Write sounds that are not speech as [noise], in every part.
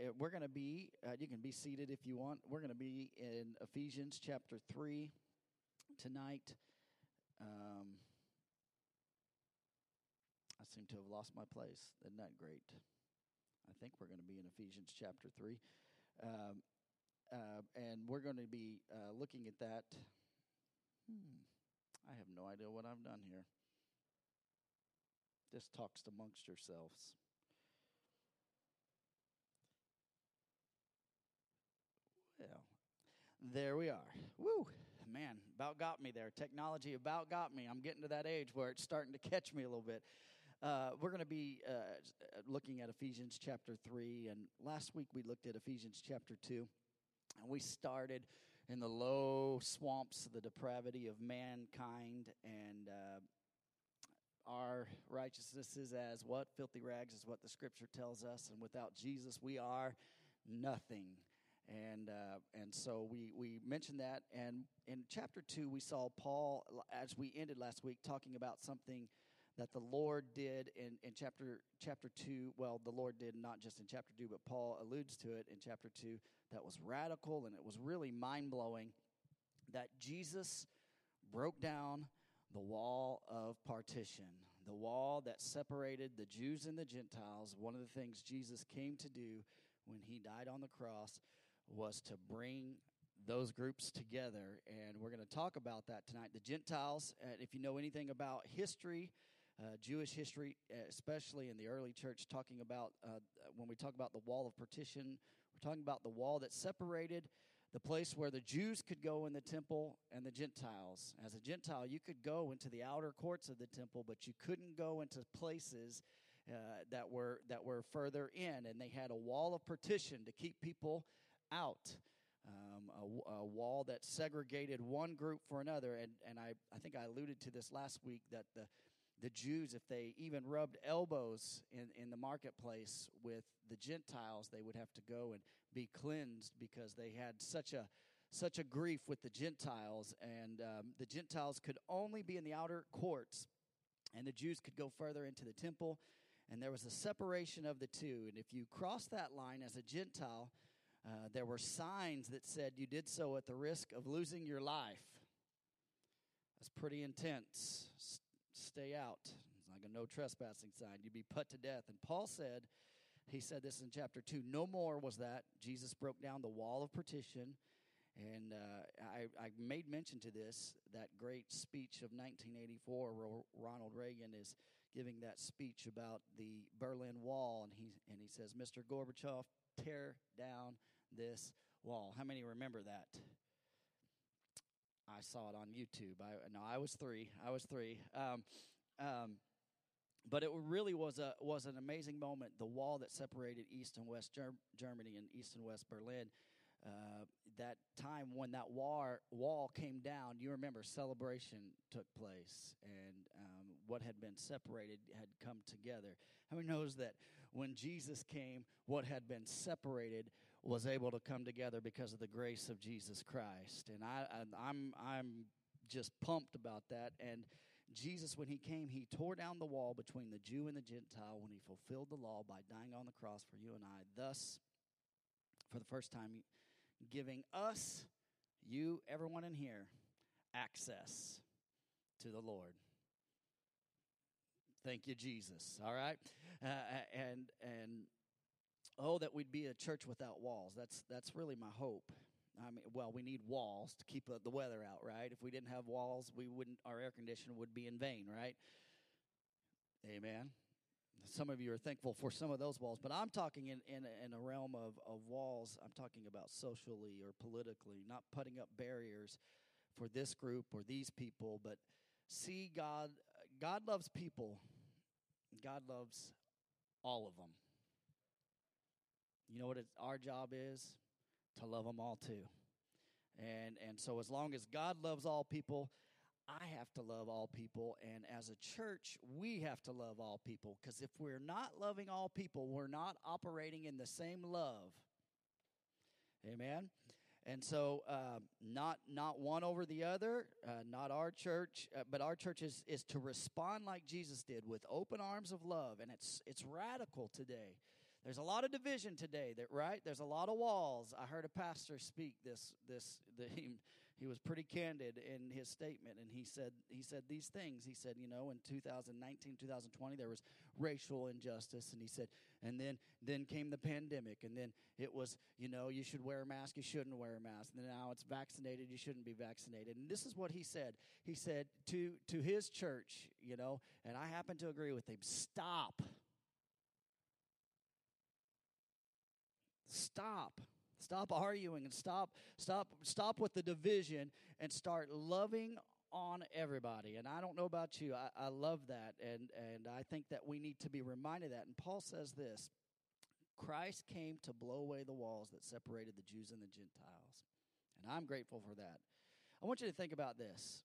eh, we're going to be, uh, you can be seated if you want. We're going to be in Ephesians chapter 3 tonight. Um, I seem to have lost my place. Isn't that great? I think we're going to be in Ephesians chapter 3. Um, uh, and we're going to be uh, looking at that. Hmm, I have no idea what I've done here. Just talks amongst yourselves. Well, there we are. Woo! Man, about got me there. Technology about got me. I'm getting to that age where it's starting to catch me a little bit. Uh, we're going to be uh, looking at Ephesians chapter 3, and last week we looked at Ephesians chapter 2, and we started in the low swamps of the depravity of mankind, and uh, our righteousness is as what? Filthy rags is what the scripture tells us, and without Jesus we are nothing and uh, and so we we mentioned that. And in chapter 2 we saw paul as we ended last week talking about something that the lord did in, in chapter chapter 2 well the lord did not just in chapter 2 but paul alludes to it in chapter 2 that was radical and it was really mind-blowing that jesus broke down the wall of partition the wall that separated the jews and the gentiles. One of the things jesus came to do when he died on the cross was to bring those groups together. And we're going to talk about that tonight. The Gentiles, uh, if you know anything about history, uh, Jewish history, especially in the early church, talking about uh, when we talk about the wall of partition, we're talking about the wall that separated the place where the Jews could go in the temple and the Gentiles. As a Gentile, you could go into the outer courts of the temple, but you couldn't go into places uh, that were that were further in, and they had a wall of partition to keep people out. Um, a, a, wall that segregated one group for another. And, and I, I think I alluded to this last week that the, the Jews, if they even rubbed elbows in, in the marketplace with the Gentiles, they would have to go and be cleansed because they had such a such a grief with the Gentiles, and um, the Gentiles could only be in the outer courts, and the Jews could go further into the temple, and there was a separation of the two. And if you cross that line as a Gentile, uh, there were signs that said you did so at the risk of losing your life. That's pretty intense. S- stay out. It's like a no trespassing sign. You'd be put to death. And Paul said, he said this in chapter 2 no more was that. Jesus broke down the wall of partition. And uh, I, I made mention to this, that great speech of 1984, where Ronald Reagan is giving that speech about the Berlin Wall. And he, and he says, Mr. Gorbachev, tear down this wall. How many remember that? I saw it on YouTube. I no, I was three. I was three. Um, um, but it really was a was an amazing moment. The wall that separated East and West Ger- Germany and East and West Berlin. Uh, that time when that wall wall came down, you remember celebration took place, and um, what had been separated had come together. How many knows that when Jesus came, what had been separated was able to come together because of the grace of Jesus Christ. And I, I'm, I'm just pumped about that. And Jesus, when he came, he tore down the wall between the Jew and the Gentile when he fulfilled the law by dying on the cross for you and I, thus, for the first time, giving us, you, everyone in here, access to the Lord. Thank you, Jesus. All right, uh, and and oh, that we'd be a church without walls. That's that's really my hope. I mean, well, we need walls to keep uh, the weather out, right? If we didn't have walls, we wouldn't. Our air conditioner would be in vain, right? Amen. Some of you are thankful for some of those walls, but I'm talking in, in, in a realm of, of walls. I'm talking about socially or politically, not putting up barriers for this group or these people, but see God God loves people. God loves all of them. You know what it's, our job is? To love them all too. And and so as long as God loves all people, I have to love all people and as a church, we have to love all people because if we're not loving all people, we're not operating in the same love. Amen. And so, uh, not not one over the other, uh, not our church, uh, but our church is is to respond like Jesus did with open arms of love, and it's it's radical today. There's a lot of division today that right? There's a lot of walls. I heard a pastor speak this this the, he, he was pretty candid in his statement and he said he said these things. He said you know in 2019 2020 there was racial injustice and he said and then then came the pandemic and then it was you know you should wear a mask you shouldn't wear a mask and now it's vaccinated you shouldn't be vaccinated. And this is what he said. He said to to his church you know and i happen to agree with him stop stop. Stop arguing and stop stop stop with the division and start loving on everybody. And i don't know about you i, I love that. And and i think that we need to be reminded that. And paul says this christ came to blow away the walls that separated the jews and the gentiles. And i'm grateful for that. I want you to think about this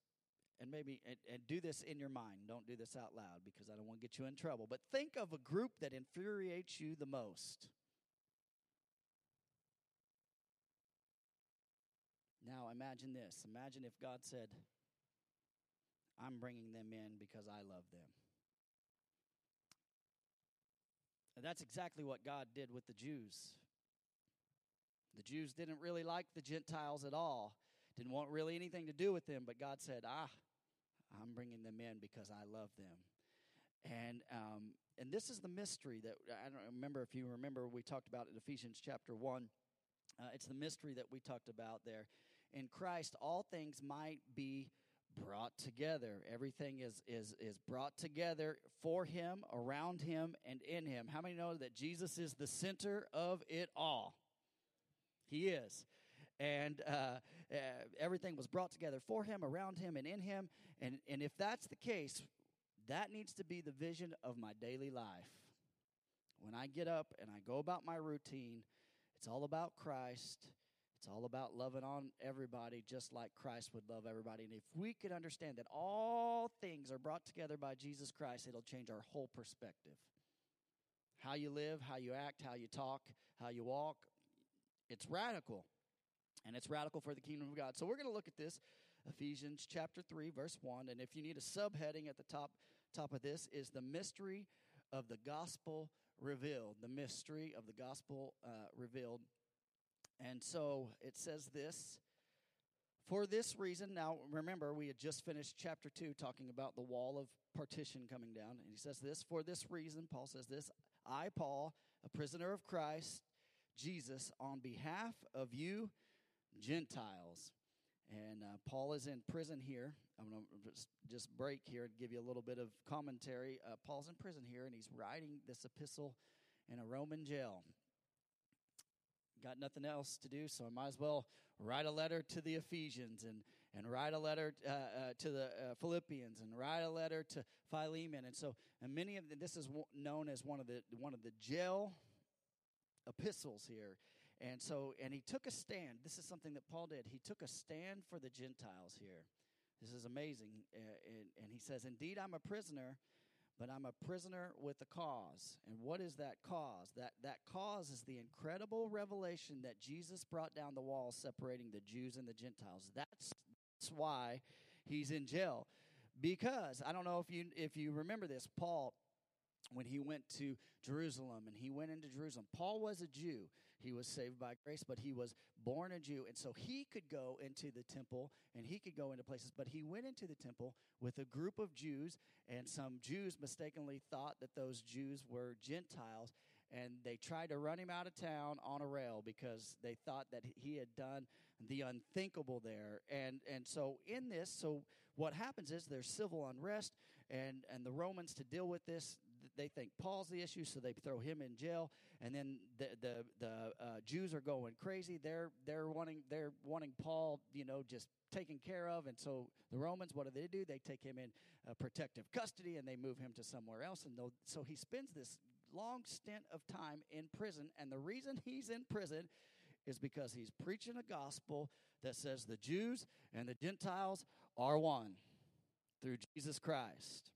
and maybe and, and do this in your mind. Don't do this out loud because i don't want to get you in trouble. But think of a group that infuriates you the most Now imagine this. Imagine if God said, I'm bringing them in because I love them. And that's exactly what God did with the Jews. The Jews didn't really like the Gentiles at all, didn't want really anything to do with them, but God said, Ah, I'm bringing them in because I love them. And um, and this is the mystery that I don't remember if you remember we talked about in Ephesians chapter one. Uh, it's the mystery that we talked about there in Christ, all things might be brought together. Everything is, is, is brought together for him, around him, and in him. How many know that Jesus is the center of it all? He is. And uh, uh, everything was brought together for him, around him, and in him. And, and if that's the case, that needs to be the vision of my daily life. When I get up and I go about my routine, it's all about Christ it's all about loving on everybody just like Christ would love everybody. And if we could understand that all things are brought together by Jesus Christ, it'll change our whole perspective. How you live, how you act, how you talk, how you walk, it's radical. And it's radical for the kingdom of God. So we're going to look at this Ephesians chapter 3 verse 1 and if you need a subheading at the top top of this is the mystery of the gospel revealed. The mystery of the gospel uh, revealed. And so it says this For this reason, now remember, we had just finished chapter 2 talking about the wall of partition coming down. And he says this For this reason, Paul says this I, Paul, a prisoner of Christ Jesus, on behalf of you Gentiles. And uh, Paul is in prison here. I'm going to just, break here and give you a little bit of commentary. Uh, Paul's in prison here, and he's writing this epistle in a Roman jail got nothing else to do, so I might as well write a letter to the Ephesians and, and write a letter uh, uh, to the uh, Philippians and write a letter to Philemon. And so, and many of the, this is known as one of the one of the jail epistles here. And so, and he took a stand. This is something that Paul did. He took a stand for the Gentiles here. This is amazing. Uh, and, and he says, Indeed, I'm a prisoner but I'm a prisoner with a cause. And what is that cause? That that cause is the incredible revelation that Jesus brought down the wall separating the Jews and the Gentiles. That's that's why he's in jail. Because I don't know if you if you remember this, Paul when he went to Jerusalem and he went into Jerusalem. Paul was a Jew. He was saved by grace, but he was born a Jew. And so he could go into the temple and he could go into places, but he went into the temple with a group of Jews, and some Jews mistakenly thought that those Jews were Gentiles. And they tried to run him out of town on a rail because they thought that he had done the unthinkable there. And and so in this, so what happens is there's civil unrest, and and the Romans to deal with this they think Paul's the issue, so they throw him in jail. And then the the, the uh, Jews are going crazy. They're they're wanting they're wanting Paul, you know, just taken care of. And so the Romans, what do they do? They take him in uh, protective custody and they move him to somewhere else. And so he spends this long stint of time in prison. And the reason he's in prison is because he's preaching a gospel that says the Jews and the Gentiles are one through Jesus Christ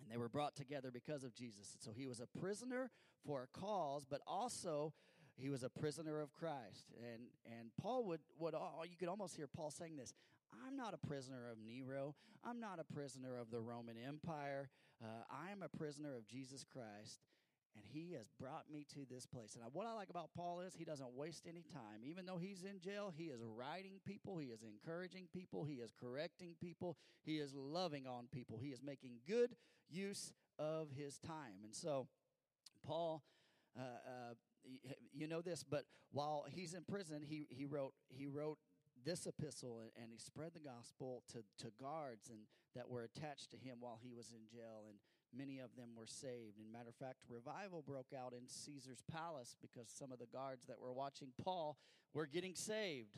and they were brought together because of Jesus. So he was a prisoner for a cause, but also he was a prisoner of Christ. And and Paul would would you could almost hear Paul saying this. I'm not a prisoner of Nero. I'm not a prisoner of the Roman Empire. Uh, I am a prisoner of Jesus Christ. And he has brought me to this place. And what I like about Paul is he doesn't waste any time. Even though he's in jail, he is writing people, he is encouraging people, he is correcting people, he is loving on people, he is making good use of his time. And so, Paul. Uh, uh, you know this, but while he's in prison, he, he wrote he wrote this epistle and, and he spread the gospel to, to guards and that were attached to him while he was in jail and many of them were saved. And matter of fact, revival broke out in Caesar's palace because some of the guards that were watching Paul were getting saved.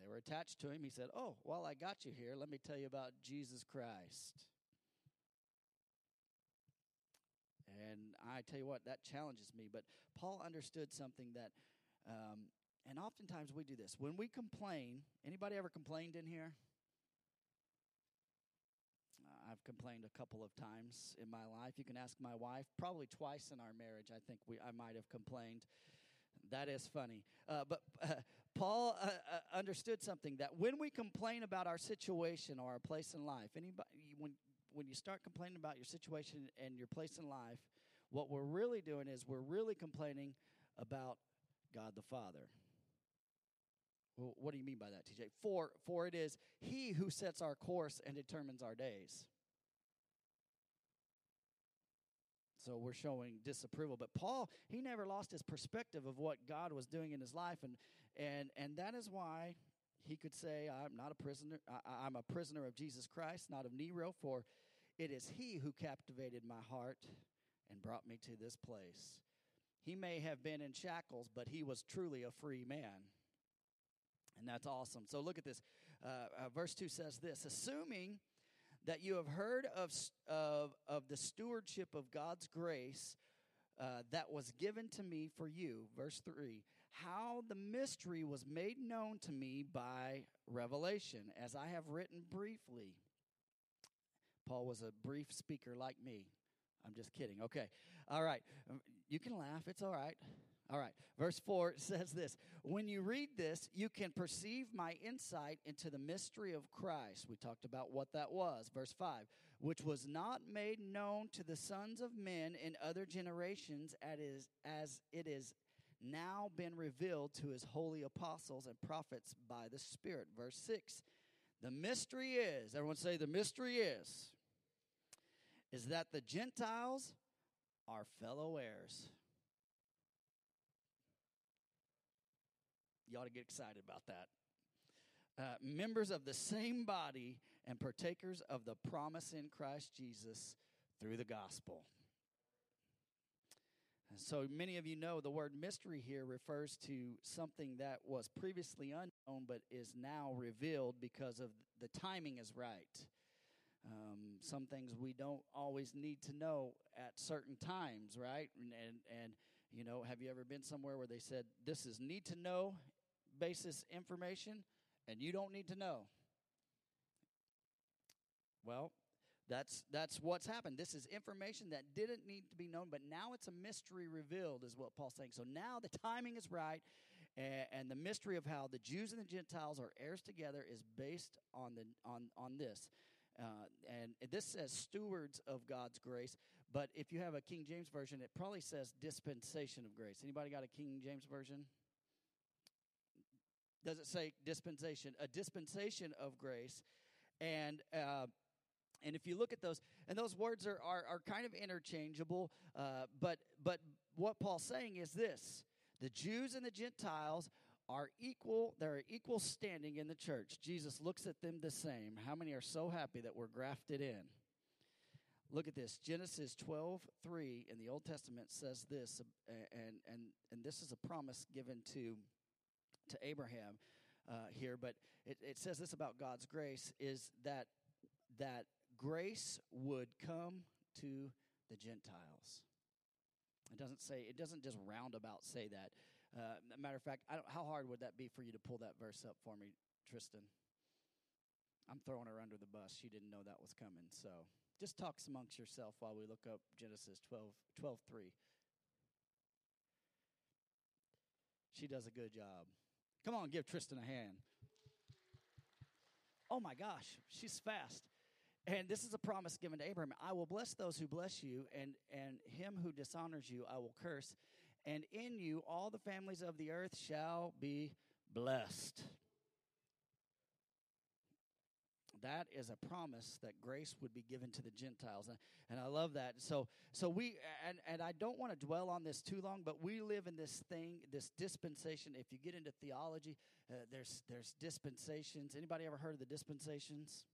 They were attached to him. He said, Oh, while I got you here, let me tell you about Jesus Christ. And I tell you what, that challenges me. But Paul understood something that, um, and oftentimes we do this. When we complain, anybody ever complained in here? I've complained a couple of times in my life. You can ask my wife. Probably twice in our marriage, I think we I might have complained. That is funny. Uh, but uh, Paul uh, uh, understood something that when we complain about our situation or our place in life, anybody when when you start complaining about your situation and your place in life, what we're really doing is we're really complaining about God the Father. Well, what do you mean by that, TJ? For for it is He who sets our course and determines our days. So we're showing disapproval. But Paul, he never lost his perspective of what God was doing in his life, and and and that is why he could say, "I'm not a prisoner. I, I'm a prisoner of Jesus Christ, not of Nero. For it is He who captivated my heart and brought me to this place." He may have been in shackles, but he was truly a free man. And that's awesome. So look at this. Uh, uh, verse 2 says this Assuming that you have heard of, of, of the stewardship of God's grace uh, that was given to me for you. Verse 3 How the mystery was made known to me by revelation, as I have written briefly. Paul was a brief speaker like me. I'm just kidding. Okay. All right. You can laugh. It's all right. All right. Verse 4 [laughs] says this When you read this, you can perceive my insight into the mystery of Christ. We talked about what that was. Verse 5 which was not made known to the sons of men in other generations as it is now been revealed to his holy apostles and prophets by the Spirit. Verse 6 The mystery is, everyone say, the mystery is, is that the Gentiles are fellow heirs You ought to get excited about that. Uh, members of the same body and partakers of the promise in Christ Jesus through the gospel. And so many of you know the word mystery here refers to something that was previously unknown but is now revealed because of the timing is right. Um, some things we don't always need to know at certain times, right? And, and, and you know, have you ever been somewhere where they said this is need to know basis information and you don't need to know. Well, that's that's what's happened. This is information that didn't need to be known, but now it's a mystery revealed, is what Paul's saying. So now the timing is right, and, and the mystery of how the Jews and the Gentiles are heirs together is based on the on on this. Uh, and this says stewards of God's grace, but if you have a King James version, it probably says dispensation of grace. Anybody got a King James version? Does it say dispensation? A dispensation of grace. And uh, and if you look at those, and those words are, are, are kind of interchangeable, uh, but but what Paul's saying is this: the Jews and the Gentiles are equal; they're equal standing in the church. Jesus looks at them the same. How many are so happy that we're grafted in? Look at this. Genesis 12, 3 in the Old Testament says this, and, and, and this is a promise given to to Abraham uh, here, but it, it says this about God's grace is that that grace would come to the Gentiles. It doesn't say it doesn't just roundabout say that. Uh, matter of fact, how hard would that be for you to pull that verse up for me, Tristan? I'm throwing her under the bus. She didn't know that was coming. So just talk amongst yourself while we look up Genesis 12, 12 3. She does a good job. Come on, give Tristan a hand. Oh my gosh, she's fast. And this is a promise given to Abraham I will bless those who bless you, and, and him who dishonors you I will curse. And in you all the families of the earth shall be blessed. That is a promise that grace would be given to the Gentiles. And, and I love that. So, so we, and, and I don't want to dwell on this too long, but we live in this thing, this dispensation. If you get into theology, uh, there's, there's dispensations. Anybody ever heard of the dispensations?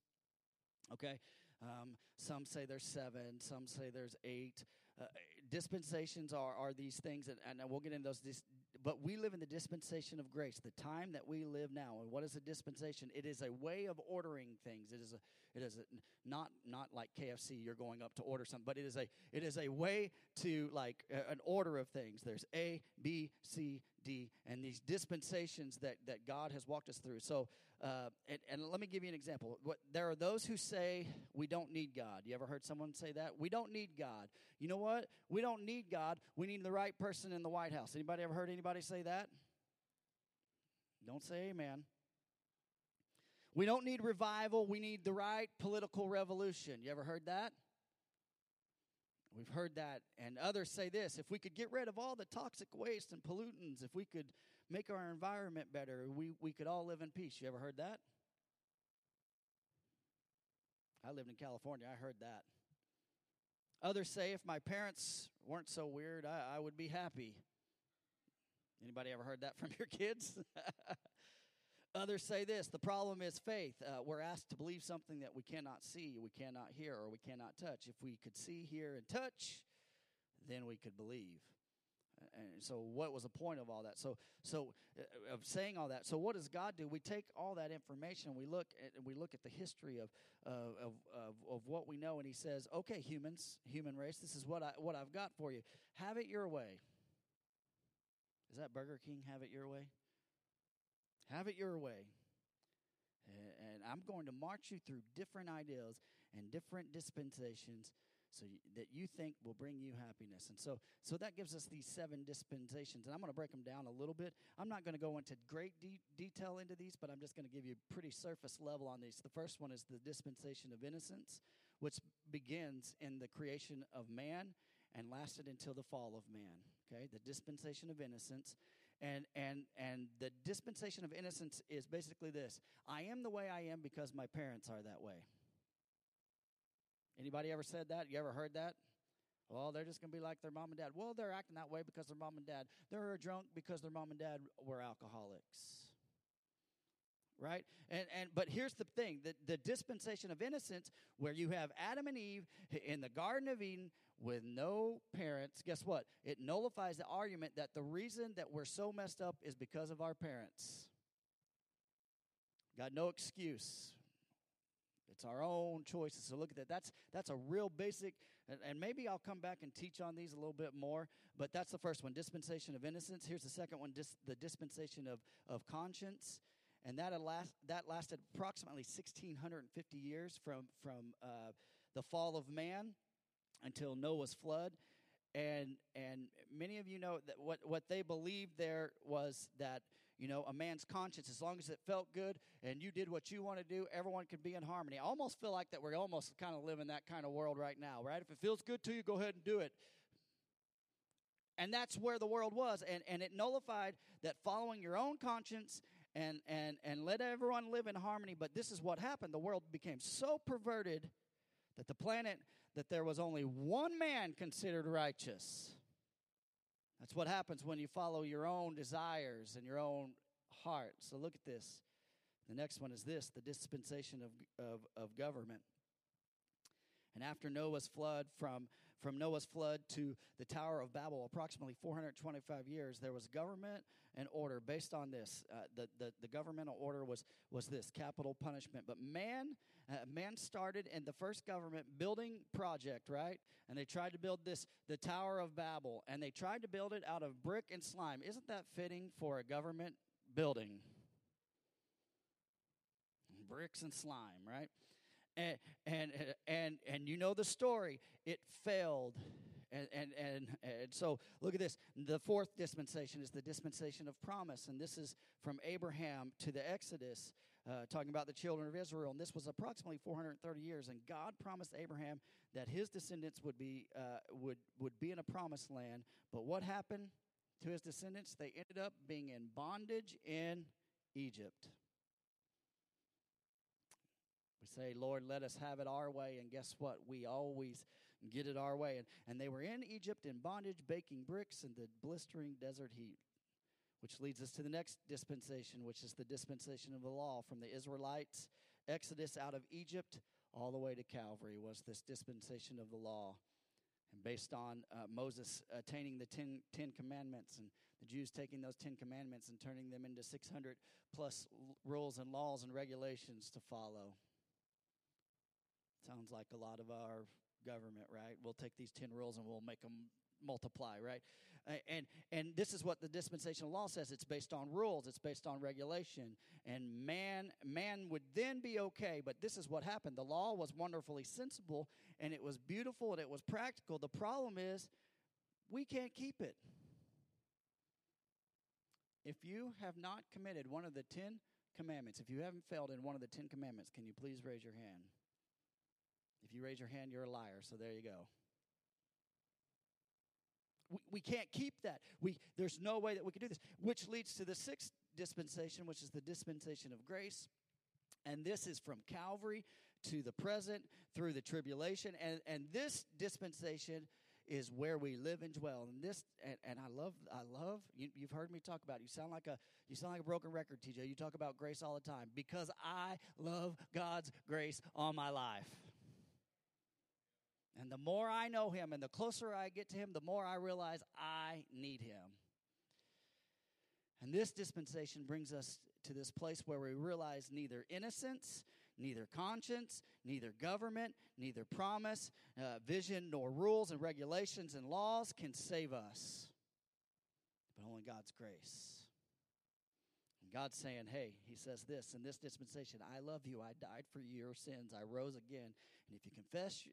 Okay. Um, some say there's seven, some say there's eight. Uh, dispensations are, are these things, and, and we'll get into those. Dis- but we live in the dispensation of grace, the time that we live now. And what is a dispensation? It is a way of ordering things. It is a, it is a, not not like KFC. You're going up to order something, but it is a it is a way to like uh, an order of things. There's A, B, C, D, and these dispensations that that God has walked us through. So, uh, and, and let me give you an example. What there are those who say we don't need God. You ever heard someone say that? We don't need God. You know what? We don't need God. We need the right person in the White House. Anybody ever heard anybody say that? Don't say amen. We don't need revival. We need the right political revolution. You ever heard that? We've heard that. And others say this if we could get rid of all the toxic waste and pollutants, if we could make our environment better, we, we could all live in peace. You ever heard that? I lived in California. I heard that. Others say if my parents weren't so weird, I, I would be happy. Anybody ever heard that from [laughs] your kids? [laughs] Others say this the problem is faith. Uh, we're asked to believe something that we cannot see, we cannot hear, or we cannot touch. If we could see, hear, and touch, then we could believe. And so, what was the point of all that? So, so uh, of saying all that. So, what does God do? We take all that information and we look at we look at the history of of, of of what we know, and He says, "Okay, humans, human race, this is what I what I've got for you. Have it your way." Is that Burger King? Have it your way. Have it your way. And I'm going to march you through different ideas and different dispensations so that you think will bring you happiness. And so, so that gives us these seven dispensations. And I'm going to break them down a little bit. I'm not going to go into great de- detail into these, but I'm just going to give you pretty surface level on these. The first one is the dispensation of innocence, which begins in the creation of man and lasted until the fall of man. Okay, the dispensation of innocence and and and the dispensation of innocence is basically this. I am the way i am because my parents are that way. Anybody ever said that? You ever heard that? Well they're just going to be like their mom and dad. Well they're acting that way because their mom and dad they're drunk because their mom and dad were alcoholics. Right? And and but here's the thing the, the dispensation of innocence where you have adam and eve in the garden of eden with no parents guess what? It nullifies the argument that the reason that we're so messed up is because of our parents. Got no excuse. It's our own choices. So look at that. That's that's a real basic and, maybe i'll come back and teach on these a little bit more but that's the first one dispensation of innocence. Here's the second one dis, the dispensation of of conscience. And that, last, that lasted approximately 1650 years from, from uh, the fall of man until Noah's flood. And, and many of you know that what, what they believed there was that, you know, a man's conscience, as long as it felt good and you did what you want to do, everyone could be in harmony. I almost feel like that we're almost kind of living that kind of world right now, right? If it feels good to you, go ahead and do it. And that's where the world was. And, and it nullified that following your own conscience and, and, and let everyone live in harmony. But this is what happened. The world became so perverted that the planet, that there was only one man considered righteous. That's what happens when you follow your own desires and your own heart. So look at this. The next one is this the dispensation of, of, of government. And after Noah's flood, from, from Noah's flood to the Tower of Babel, approximately 425 years, there was government and order based on this. Uh, the, the, the governmental order was, was this capital punishment. But man, uh, man started in the first government building project, right? And they tried to build this, the Tower of Babel, and they tried to build it out of brick and slime. Isn't that fitting for a government building? Bricks and slime, right? And and and and you know the story it failed And, and, and, and so look at this. The fourth dispensation is the dispensation of promise. And this is from Abraham to the Exodus, uh, talking about the children of Israel. And this was approximately 430 years. And God promised Abraham that his descendants would be, uh, would, would be in a promised land. But what happened to his descendants? They ended up being in bondage in Egypt. We say, Lord, let us have it our way. And guess what? We always get it our way. And, and they were in Egypt in bondage, baking bricks in the blistering desert heat. Which leads us to the next dispensation, which is the dispensation of the law. From the Israelites' exodus out of Egypt all the way to Calvary was this dispensation of the law. And based on uh, Moses attaining the ten, ten Commandments and the Jews taking those Ten Commandments and turning them into 600 plus rules and laws and regulations to follow. Sounds like a lot of our government, right? We'll take these 10 rules and we'll make them multiply, right? And and this is what the dispensational law says. It's based on rules. It's based on regulation. And man man would then be okay. But this is what happened. The law was wonderfully sensible and it was beautiful and it was practical. The problem is we can't keep it. If you have not committed one of the Ten Commandments, if you haven't failed in one of the Ten Commandments, can you please raise your hand? If you raise your hand, you're a liar. So there you go. We, we can't keep that. We, there's no way that we can do this, which leads to the sixth dispensation, which is the dispensation of grace. And this is from Calvary to the present through the tribulation. And, and this dispensation is where we live and dwell. And this, and, and I love, I love. You, have heard me talk about. It. You sound like a, you sound like a broken record, TJ. You talk about grace all the time because I love God's grace on my life. And the more I know Him, and the closer I get to Him, the more I realize I need Him. And this dispensation brings us to this place where we realize neither innocence Neither conscience, neither government, neither promise, uh, vision, nor rules and regulations and laws can save us, but only God's grace. God's saying, hey, He says this in this dispensation I love you. I died for your sins. I rose again. And if you confess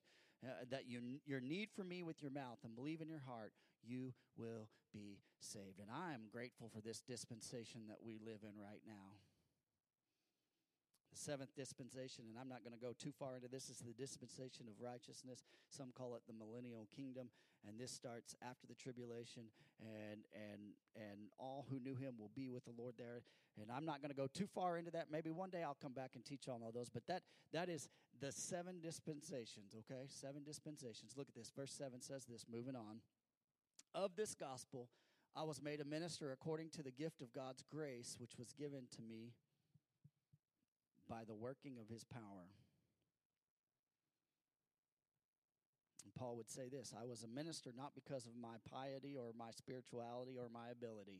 uh, that you, your need for me with your mouth and believe in your heart, you will be saved. And I am grateful for this dispensation that we live in right now the seventh dispensation, and I'm not going to go too far into this, is the dispensation of righteousness. Some call it the millennial kingdom, and this starts after the tribulation, and and and all who knew him will be with the Lord there. And I'm not going to go too far into that. Maybe one day I'll come back and teach on all those. But that that is the seven dispensations. Okay, seven dispensations. Look at this. Verse seven says this. Moving on. Of this gospel, I was made a minister according to the gift of God's grace, which was given to me by the working of his power. And Paul would say this I was a minister not because of my piety or my spirituality or my ability.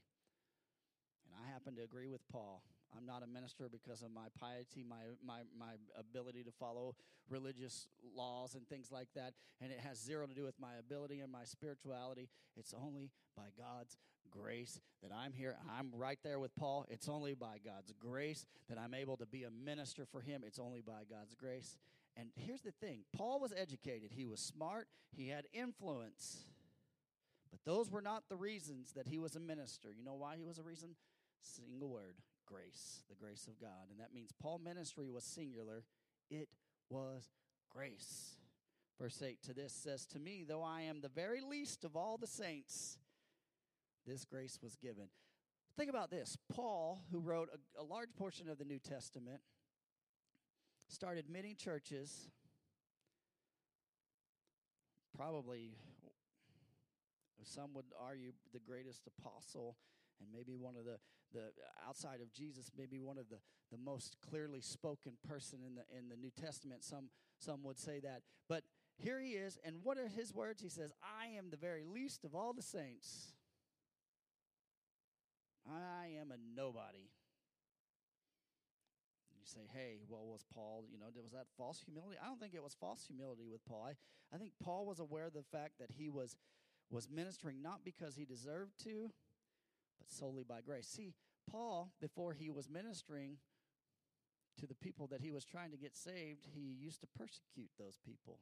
And I happen to agree with Paul. I'm not a minister because of my piety, my, my, my ability to follow religious laws and things like that. And it has zero to do with my ability and my spirituality. It's only by God's grace that I'm here. I'm right there with Paul. It's only by God's grace that I'm able to be a minister for him. It's only by God's grace. And here's the thing Paul was educated, he was smart, he had influence. But those were not the reasons that he was a minister. You know why he was a reason? Single word grace, the grace of God. And that means Paul ministry was singular, it was grace. Verse 8 to this says, To me, though I am the very least of all the saints, this grace was given. Think about this Paul, who wrote a, a large portion of the New Testament, started many churches, probably some would argue the greatest apostle and maybe one of the, the outside of Jesus, maybe one of the, the most clearly spoken person in the in the New Testament. Some some would say that. But here he is, and what are his words? He says, I am the very least of all the saints. I am a nobody. You say, hey, well, was Paul, you know, was that false humility? I don't think it was false humility with Paul. I, I think Paul was aware of the fact that he was was ministering not because he deserved to, but solely by grace. See, Paul, before he was ministering to the people that he was trying to get saved, he used to persecute those people.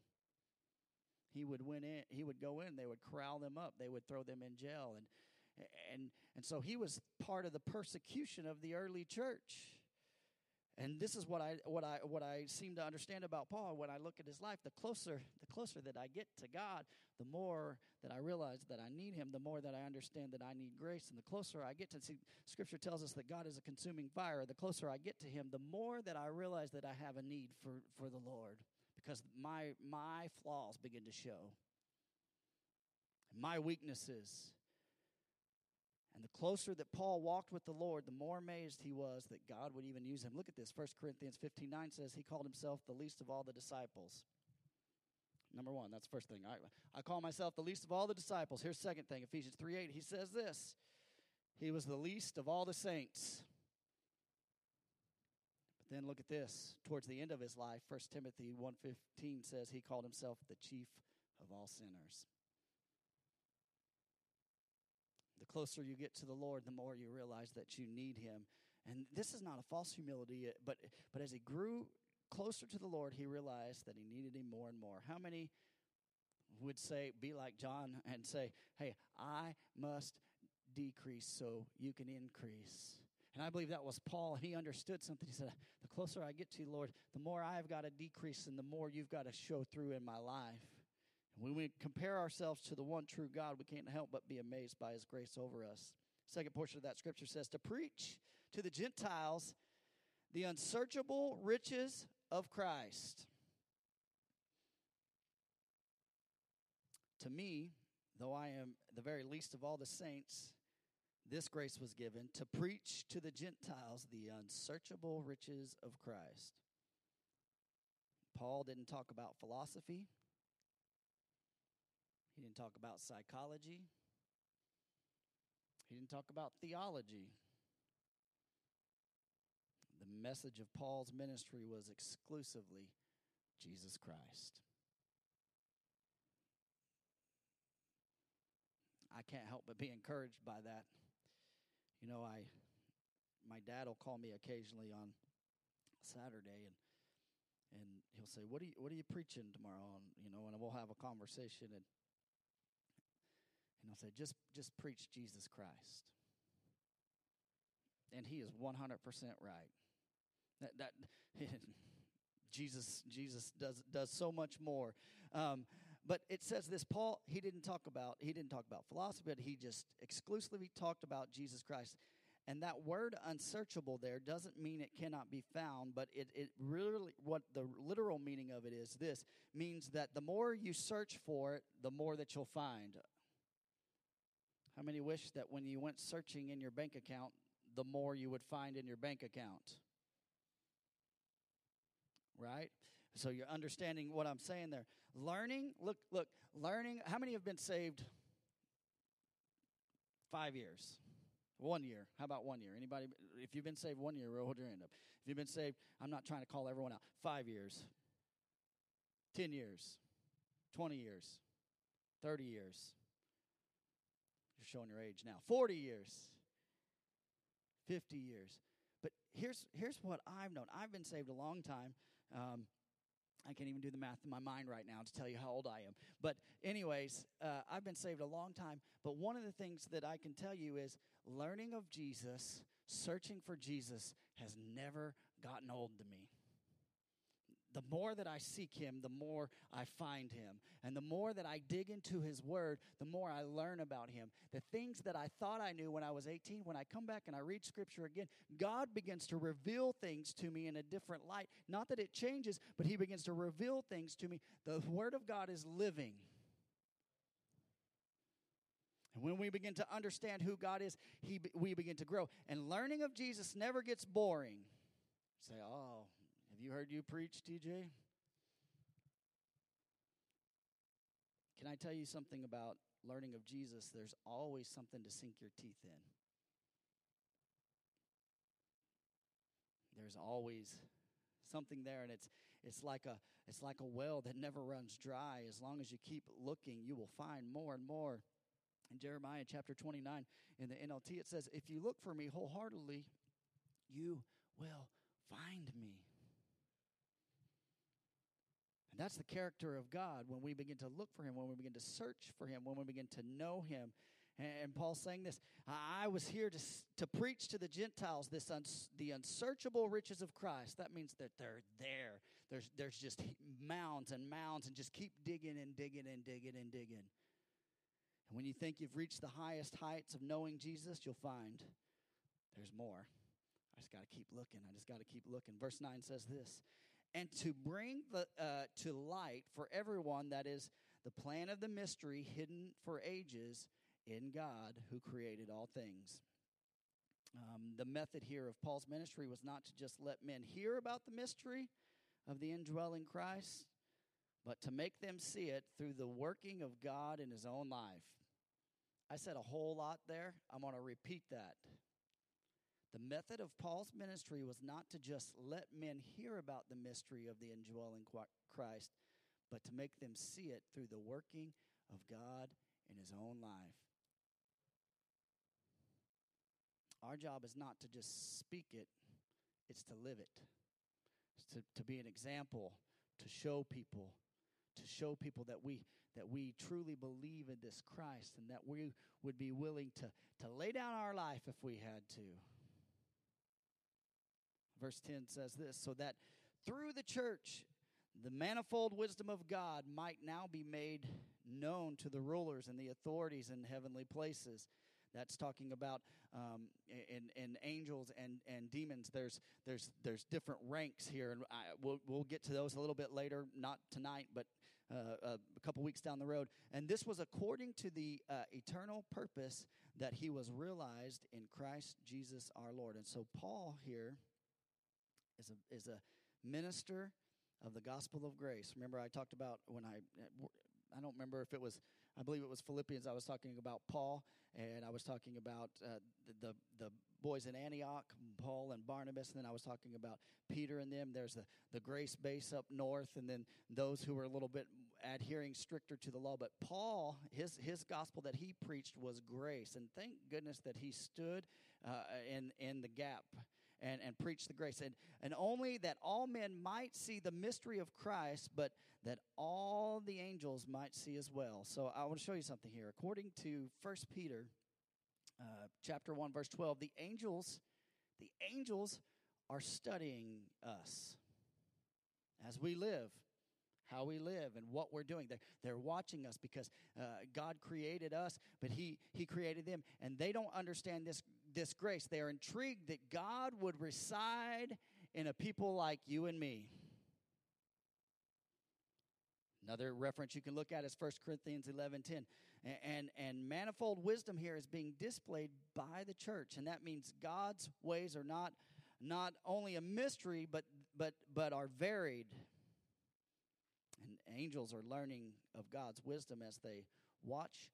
he would win in, he would go in, they would corral them up, they would throw them in jail and and and so he was part of the persecution of the early church. And this is what I what I what I seem to understand about Paul when I look at his life. The closer the closer that I get to God, the more that I realize that I need Him. The more that I understand that I need grace, and the closer I get to see, Scripture tells us that God is a consuming fire. The closer I get to Him, the more that I realize that I have a need for for the Lord, because my my flaws begin to show, my weaknesses and the closer that Paul walked with the Lord, the more amazed he was that God would even use him. Look at this. 1 Corinthians 15 9 says he called himself the least of all the disciples. Number one, that's the first thing. I, I call myself the least of all the disciples. Here's second thing Ephesians 3 8. He says this He was the least of all the saints. But then look at this. Towards the end of his life, 1 Timothy 1.15 says he called himself the chief of all sinners. Closer you get to the Lord, the more you realize that you need Him. And this is not a false humility, uh, but, but as he grew closer to the Lord, he realized that he needed Him more and more. How many would say, be like John and say, Hey, I must decrease so you can increase? And I believe that was Paul. He understood something. He said, The closer I get to you, Lord, the more I've got to decrease and the more you've got to show through in my life. When we compare ourselves to the one true God, we can't help but be amazed by his grace over us. Second portion of that scripture says to preach to the Gentiles the unsearchable riches of Christ. To me, though I am the very least of all the saints, this grace was given to preach to the Gentiles the unsearchable riches of Christ. Paul didn't talk about philosophy. He didn't talk about psychology. He didn't talk about theology. The message of Paul's ministry was exclusively Jesus Christ. I can't help but be encouraged by that. You know, I my dad will call me occasionally on Saturday and and he'll say, "What are you what are you preaching tomorrow?" And you know, and we'll have a conversation and and I'll say, just, just preach Jesus Christ. And he is 100% right. That, that [laughs] Jesus, Jesus does, does so much more. Um, but it says this Paul, he didn't talk about, he didn't talk about philosophy, but he just exclusively talked about Jesus Christ. And that word unsearchable there doesn't mean it cannot be found, but it, it really, what the literal meaning of it is this means that the more you search for it, the more that you'll find. How many wish that when you went searching in your bank account, the more you would find in your bank account? Right? So you're understanding what I'm saying there. Learning, look, look, learning. How many have been saved five years? One year. How about one year? Anybody? If you've been saved one year, hold your hand up. If you've been saved, I'm not trying to call everyone out. Five years, 10 years, 20 years, 30 years, you're showing your age now. 40 years, 50 years. But here's, here's what I've known I've been saved a long time. Um, I can't even do the math in my mind right now to tell you how old I am. But, anyways, uh, I've been saved a long time. But one of the things that I can tell you is learning of Jesus, searching for Jesus, has never gotten old to me the more that I seek him, the more I find him. And the more that I dig into his word, the more I learn about him. The things that I thought I knew when I was 18, when I come back and I read scripture again, God begins to reveal things to me in a different light. Not that it changes, but he begins to reveal things to me. The word of God is living. And when we begin to understand who God is, he, we begin to grow. And learning of Jesus never gets boring. Say, oh, you heard you preach, TJ? Can I tell you something about learning of Jesus? There's always something to sink your teeth in. There's always something there and it's it's like a it's like a well that never runs dry as long as you keep looking you will find more and more in jeremiah chapter 29 in the nlt it says if you look for me wholeheartedly you will find me That's the character of God when we begin to look for Him, when we begin to search for Him, when we begin to know Him. And Paul's saying this I was here to, to preach to the Gentiles this uns, the unsearchable riches of Christ. That means that they're there. There's, there's just mounds and mounds, and just keep digging and digging and digging and digging. And when you think you've reached the highest heights of knowing Jesus, you'll find there's more. I just got to keep looking. I just got to keep looking. Verse 9 says this And to bring the, uh, to light for everyone that is the plan of the mystery hidden for ages in God who created all things. Um, the method here of Paul's ministry was not to just let men hear about the mystery of the indwelling Christ, but to make them see it through the working of God in his own life. I said a whole lot there. I'm going to repeat that. The method of Paul's ministry was not to just let men hear about the mystery of the indwelling Christ, but to make them see it through the working of God in his own life. Our job is not to just speak it, it's to live it. It's to, to be an example, to show people, to show people that we that we truly believe in this Christ and that we would be willing to, to lay down our life if we had to. Verse 10 says this so that through the church, the manifold wisdom of God might now be made known to the rulers and the authorities in heavenly places. That's talking about um, in, in angels and, and demons. There's there's there's different ranks here, and I, we'll we'll get to those a little bit later, not tonight, but uh, a couple weeks down the road. And this was according to the uh, eternal purpose that he was realized in Christ Jesus our Lord. And so Paul here is a is a minister of the gospel of grace. Remember, I talked about when I I don't remember if it was I believe it was Philippians. I was talking about Paul, and I was talking about uh, the, the, boys in Antioch, Paul and Barnabas, and then I was talking about Peter and them. There's the the grace base up north, and then those who were a little bit adhering stricter to the law. But Paul, his his gospel that he preached was grace, and thank goodness that he stood uh, in in the gap and, and preach the grace. And, and only that all men might see the mystery of Christ, but that all the angels might see as well. So I want to show you something here. According to First Peter uh, chapter 1, verse 12, the angels, the angels are studying us as we live how we live and what we're doing. They're, they're watching us because uh, God created us, but he, he created them. And they don't understand this, this grace. They are intrigued that God would reside in a people like you and me. Another reference you can look at is 1 Corinthians 11 10. And, and, and manifold wisdom here is being displayed by the church. And that means God's ways are not, not only a mystery, but, but, but are varied And angels are learning of God's wisdom as they watch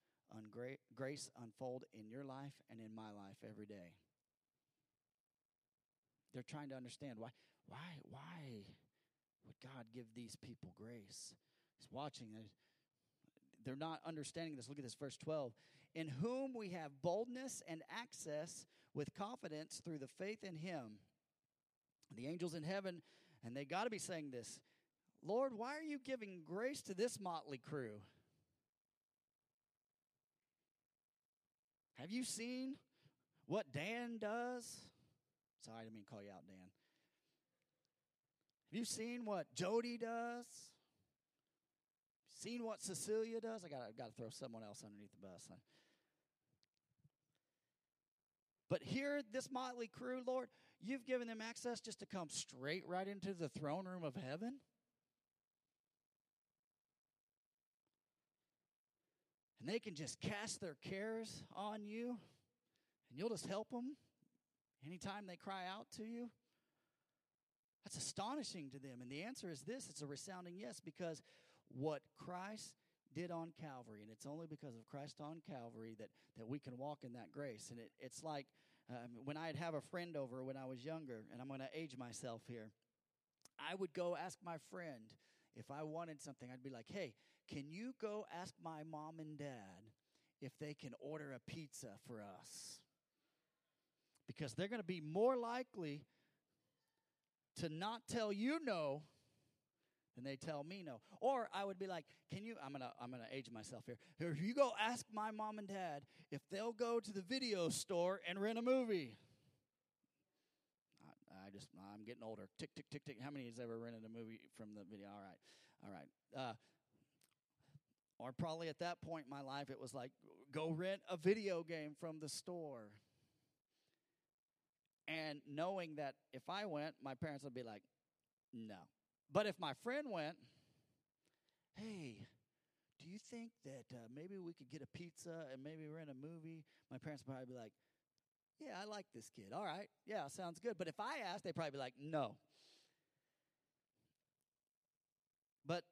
grace unfold in your life and in my life every day. They're trying to understand why, why, why would God give these people grace? He's watching. They're not understanding this. Look at this, verse 12. In whom we have boldness and access with confidence through the faith in Him. The angels in heaven, and they got to be saying this Lord, why are you giving grace to this motley crew? Have you seen what Dan does? Sorry, I didn't mean call you out, Dan. Have you seen what Jody does? Seen what Cecilia does? I got got to throw someone else underneath the bus. But here, this motley crew, Lord, you've given them access just to come straight right into the throne room of heaven. And they can just cast their cares on you and you'll just help them anytime they cry out to you? That's astonishing to them. And the answer is this it's a resounding yes, because what Christ did on Calvary, and it's only because of Christ on Calvary that, that we can walk in that grace. And it, it's like um, when I'd have a friend over when I was younger, and I'm going to age myself here, I would go ask my friend if I wanted something. I'd be like, hey, can you go ask my mom and dad if they can order a pizza for us? Because they're going to be more likely to not tell you no and they tell me no. Or I would be like, "Can you? I'm gonna I'm gonna age myself here. Here, you go ask my mom and dad if they'll go to the video store and rent a movie." I, I just I'm getting older. Tick tick tick tick. How many has ever rented a movie from the video? All right, all right. Uh, or probably at that point in my life, it was like, go rent a video game from the store. And knowing that if I went, my parents would be like, no. But if my friend went, hey, do you think that uh, maybe we could get a pizza and maybe rent a movie? My parents would probably be like, yeah, I like this kid. All right. Yeah, sounds good. But if I asked, they'd probably be like, no. But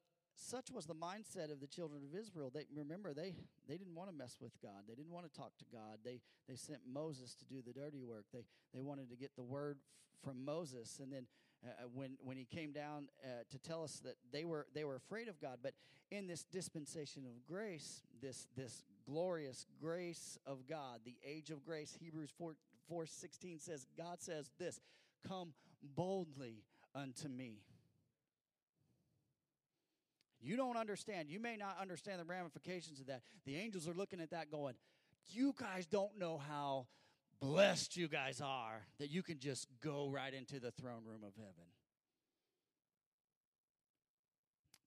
such was the mindset of the children of Israel. They remember they they didn't want to mess with God. They didn't want to talk to God. They they sent Moses to do the dirty work. They they wanted to get the word f- from Moses, and then uh, uh, when when he came down uh, to tell us that they were they were afraid of God. But in this dispensation of grace, this this glorious grace of God, the age of grace, Hebrews 4, 4 16 says, God says this, come boldly unto me. You don't understand. You may not understand the ramifications of that. The angels are looking at that going, You guys don't know how blessed you guys are that you can just go right into the throne room of heaven.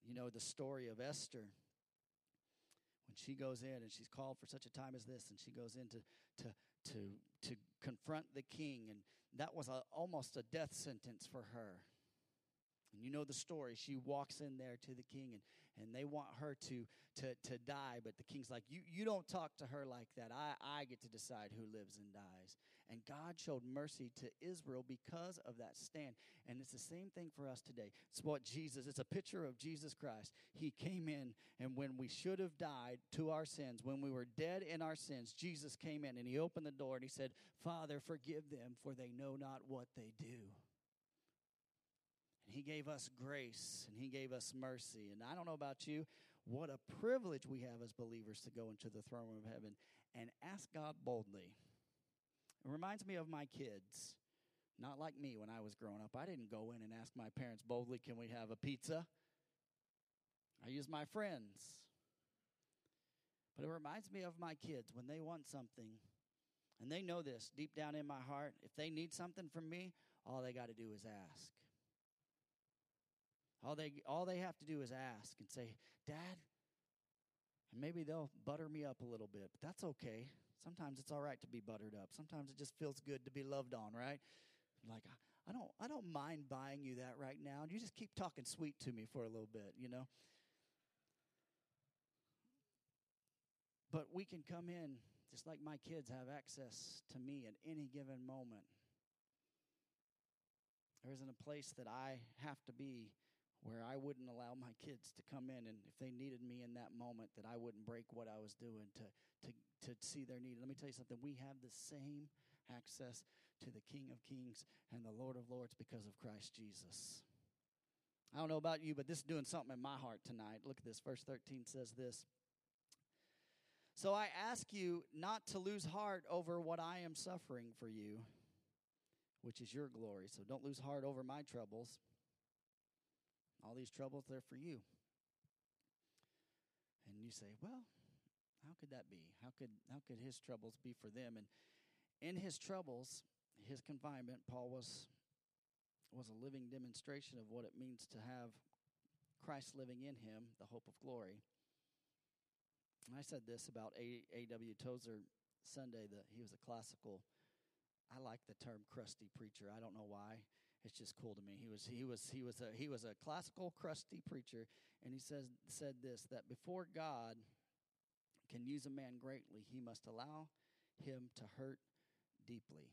You know, the story of Esther when she goes in and she's called for such a time as this and she goes in to to to, to confront the king and that was a, almost a death sentence for her and you know the story. She walks in there to the king and, and they want her to, to, to die, but the king's like, you, you don't talk to her like that. I, I get to decide who lives and dies. And God showed mercy to Israel because of that stand. And it's the same thing for us today. It's what Jesus, it's a picture of Jesus Christ. He came in, and when we should have died to our sins, when we were dead in our sins, Jesus came in and he opened the door and he said, Father, forgive them, for they know not what they do. And He gave us grace and He gave us mercy. And I don't know about you, what a privilege we have as believers to go into the throne room of heaven and ask God boldly. It reminds me of my kids. Not like me when I was growing up. I didn't go in and ask my parents boldly, Can we have a pizza? I use my friends. But it reminds me of my kids when they want something, and they know this deep down in my heart. If they need something from me, all they got to do is ask. All they all they have to do is ask and say, "Dad," and maybe they'll butter me up a little bit, but that's okay. Sometimes it's all right to be buttered up. Sometimes it just feels good to be loved on, right? Like I don't I don't mind buying you that right now. And you just keep talking sweet to me for a little bit, you know. But we can come in just like my kids have access to me at any given moment. There isn't a place that I have to be where I wouldn't allow my kids to come in and if they needed me in that moment that I wouldn't break what I was doing to to to see their need. Let me tell you something. We have the same access to the King of Kings and the Lord of Lords because of Christ Jesus. I don't know about you, but this is doing something in my heart tonight. Look at this. Verse 13 says this. So I ask you not to lose heart over what I am suffering for you, which is your glory. So don't lose heart over my troubles all these troubles, they're for you. And you say, well, how could that be? How could how could his troubles be for them? And in his troubles, his confinement, Paul was was a living demonstration of what it means to have Christ living in him, the hope of glory. And I said this about A.W. Tozer Sunday that he was a classical. I like the term crusty preacher. I don't know why it's just cool to me. He was he was he was a he was a classical crusty preacher, and he says said this that before God can use a man greatly, he must allow him to hurt deeply.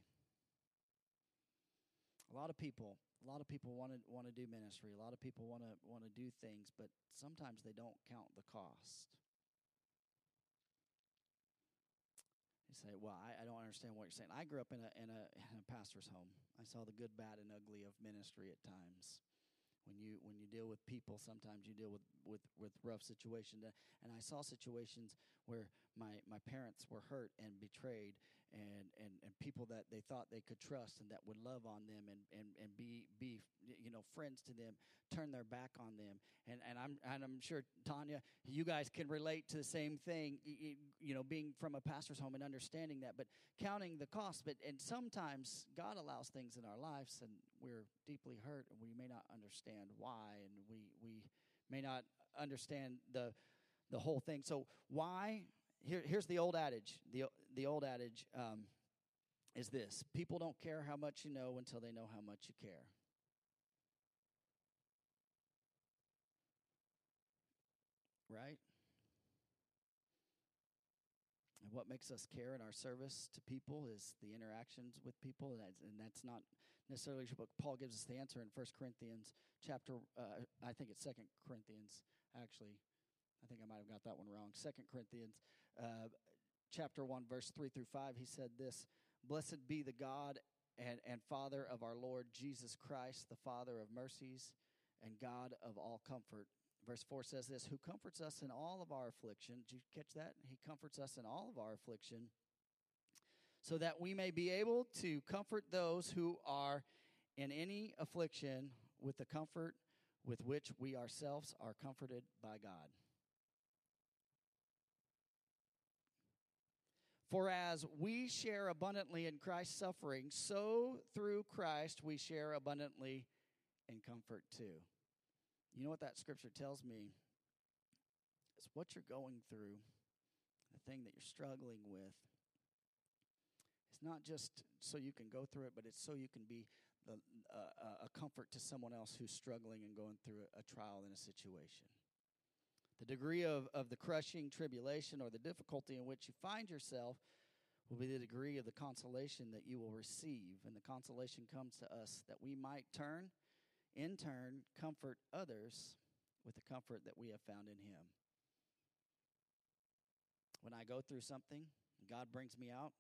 A lot of people, a lot of people want to want to do ministry. A lot of people want to want to do things, but sometimes they don't count the cost. Say, well, I, I, don't understand what you're saying. I grew up in a, in a, [laughs] in a pastor's home. I saw the good, bad, and ugly of ministry at times. When you when you deal with people, sometimes you deal with, with, with rough situations. And I saw situations where my, my parents were hurt and betrayed, and, and, and people that they thought they could trust and that would love on them and, and, and be, be you know friends to them turn their back on them. And, and I'm and I'm sure Tanya you guys can relate to the same thing you know being from a pastor's home and understanding that but counting the cost but and sometimes God allows things in our lives and we're deeply hurt and we may not understand why and we we may not understand the the whole thing. So why here, here's the old adage the the old adage um, is this people don't care how much you know until they know how much you care. Right? And what makes us care in our service to people is the interactions with people, and that's, and that's not necessarily what Paul gives us the answer in First Corinthians chapter. Uh, I think it's Second Corinthians, actually. I think I might have got that one wrong. Second Corinthians, chapter 1, verse 3 through 5, he said this Blessed be the God and, and Father of our Lord Jesus Christ, the Father of mercies and God of all comfort. Verse 4 says this Who comforts us in all of our affliction. Did you catch that? He comforts us in all of our affliction, so that we may be able to comfort those who are in any affliction with the comfort with which we ourselves are comforted by God. For as we share abundantly in Christ's suffering, so through Christ we share abundantly in comfort too. You know what that scripture tells me? It's what you're going through, the thing that you're struggling with. It's not just so you can go through it, but it's so you can be the, uh, a comfort to someone else who's struggling and going through a, trial in a situation. The degree of, of the crushing tribulation or the difficulty in which you find yourself will be the degree of the consolation that you will receive. And the consolation comes to us that we might turn, in turn, comfort others with the comfort that we have found in Him. When I go through something, God brings me out,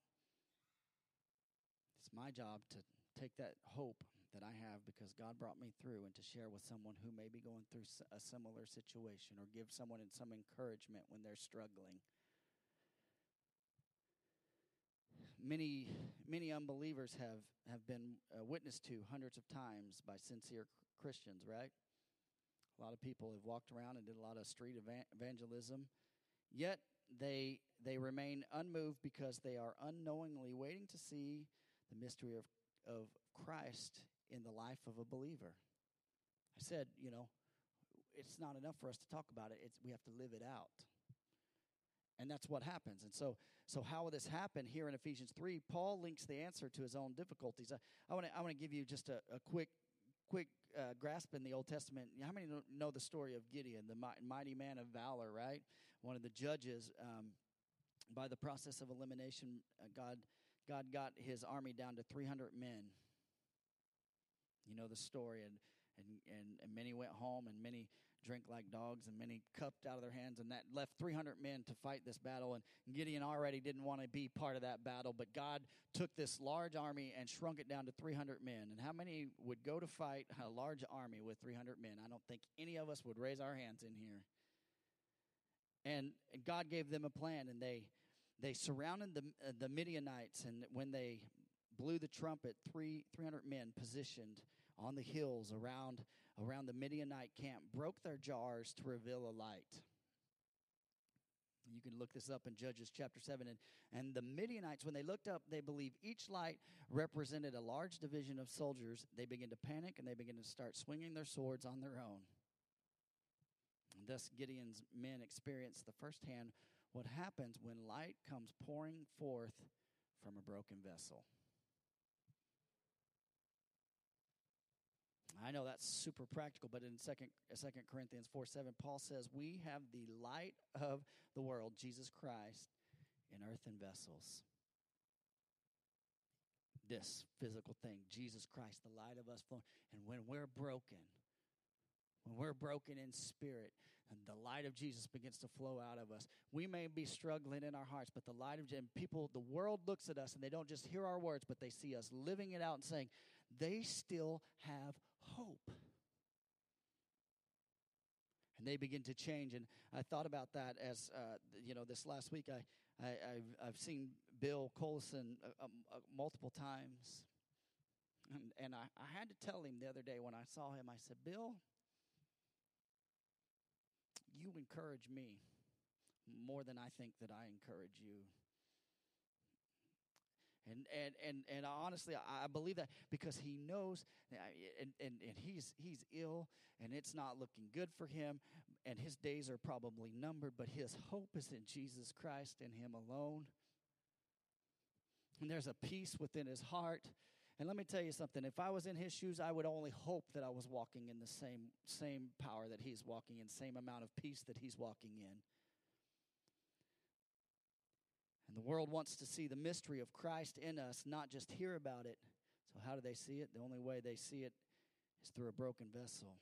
it's my job to take that hope that I have because God brought me through and to share with someone who may be going through a similar situation or give someone some encouragement when they're struggling. Many, many unbelievers have, have been uh, witnessed to hundreds of times by sincere Christians, right? A lot of people have walked around and did a lot of street evangelism, yet they they remain unmoved because they are unknowingly waiting to see the mystery of, of Christ in the life of a believer. I said, you know, it's not enough for us to talk about it. It's, we have to live it out. And that's what happens. And so, so how will this happen here in Ephesians 3? Paul links the answer to his own difficulties. I, I want to I wanna give you just a, a quick quick uh, grasp in the Old Testament. How many know the story of Gideon, the mighty man of valor, right? One of the judges. Um, by the process of elimination, uh, God, God got his army down to 300 men. You know the story, and and and, and many went home, and many drank like dogs, and many cupped out of their hands, and that left 300 men to fight this battle. And Gideon already didn't want to be part of that battle, but God took this large army and shrunk it down to 300 men. And how many would go to fight a large army with 300 men? I don't think any of us would raise our hands in here. And, and God gave them a plan, and they they surrounded the uh, the Midianites, and when they blew the trumpet, three 300 men positioned on the hills around, around the Midianite camp broke their jars to reveal a light. You can look this up in Judges chapter 7. And, and the Midianites, when they looked up, they believed each light represented a large division of soldiers. They begin to panic and they begin to start swinging their swords on their own. And thus, Gideon's men experienced the firsthand what happens when light comes pouring forth from a broken vessel. I know that's super practical, but in Second uh, Second Corinthians four seven, Paul says we have the light of the world, Jesus Christ, in earthen vessels. This physical thing, Jesus Christ, the light of us flowing. And when we're broken, when we're broken in spirit, and the light of Jesus begins to flow out of us. We may be struggling in our hearts, but the light of and people, the world looks at us and they don't just hear our words, but they see us living it out and saying, they still have hope. And they begin to change. And I thought about that as, uh, you know, this last week I, I, have I've seen Bill Collison uh, um, uh, multiple times. And, and I, I had to tell him the other day when I saw him, I said, Bill, you encourage me more than I think that I encourage you. And, and, and, and honestly, I believe that because he knows, and, and, and he's, he's ill, and it's not looking good for him, and his days are probably numbered, but his hope is in Jesus Christ and him alone. And there's a peace within his heart. And let me tell you something. If I was in his shoes, I would only hope that I was walking in the same, same power that he's walking in, same amount of peace that he's walking in. And the world wants to see the mystery of Christ in us, not just hear about it. So, how do they see it? The only way they see it is through a broken vessel.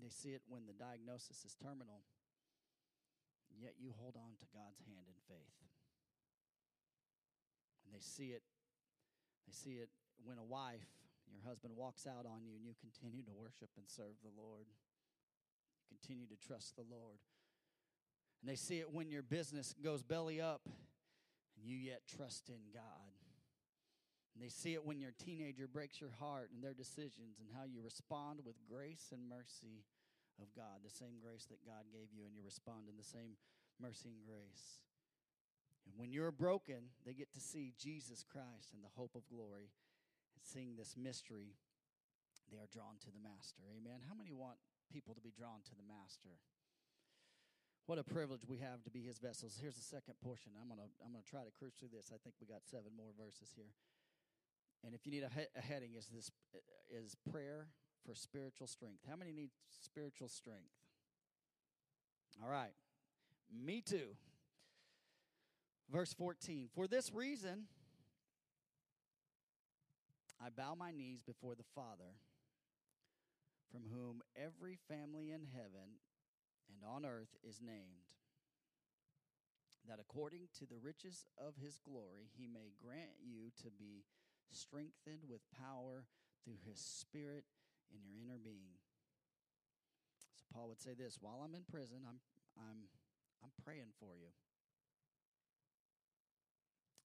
They see it when the diagnosis is terminal, yet you hold on to God's hand in faith. And they see it they see it when a wife, your husband walks out on you and you continue to worship and serve the Lord. You continue to trust the Lord. And they see it when your business goes belly up and you yet trust in God. And they see it when your teenager breaks your heart and their decisions and how you respond with grace and mercy of God, the same grace that God gave you, and you respond in the same mercy and grace. And when you're broken, they get to see Jesus Christ and the hope of glory. And seeing this mystery, they are drawn to the Master. Amen. How many want people to be drawn to the Master? What a privilege we have to be his vessels. Here's the second portion. I'm going to I'm going to try to cruise through this. I think we got seven more verses here. And if you need a, he- a heading is this is prayer for spiritual strength. How many need spiritual strength? All right. Me too. Verse 14. For this reason I bow my knees before the Father, from whom every family in heaven and on earth is named, that according to the riches of his glory he may grant you to be strengthened with power through his Spirit in your inner being. So Paul would say this while I'm in prison, I'm, I'm, I'm praying for you.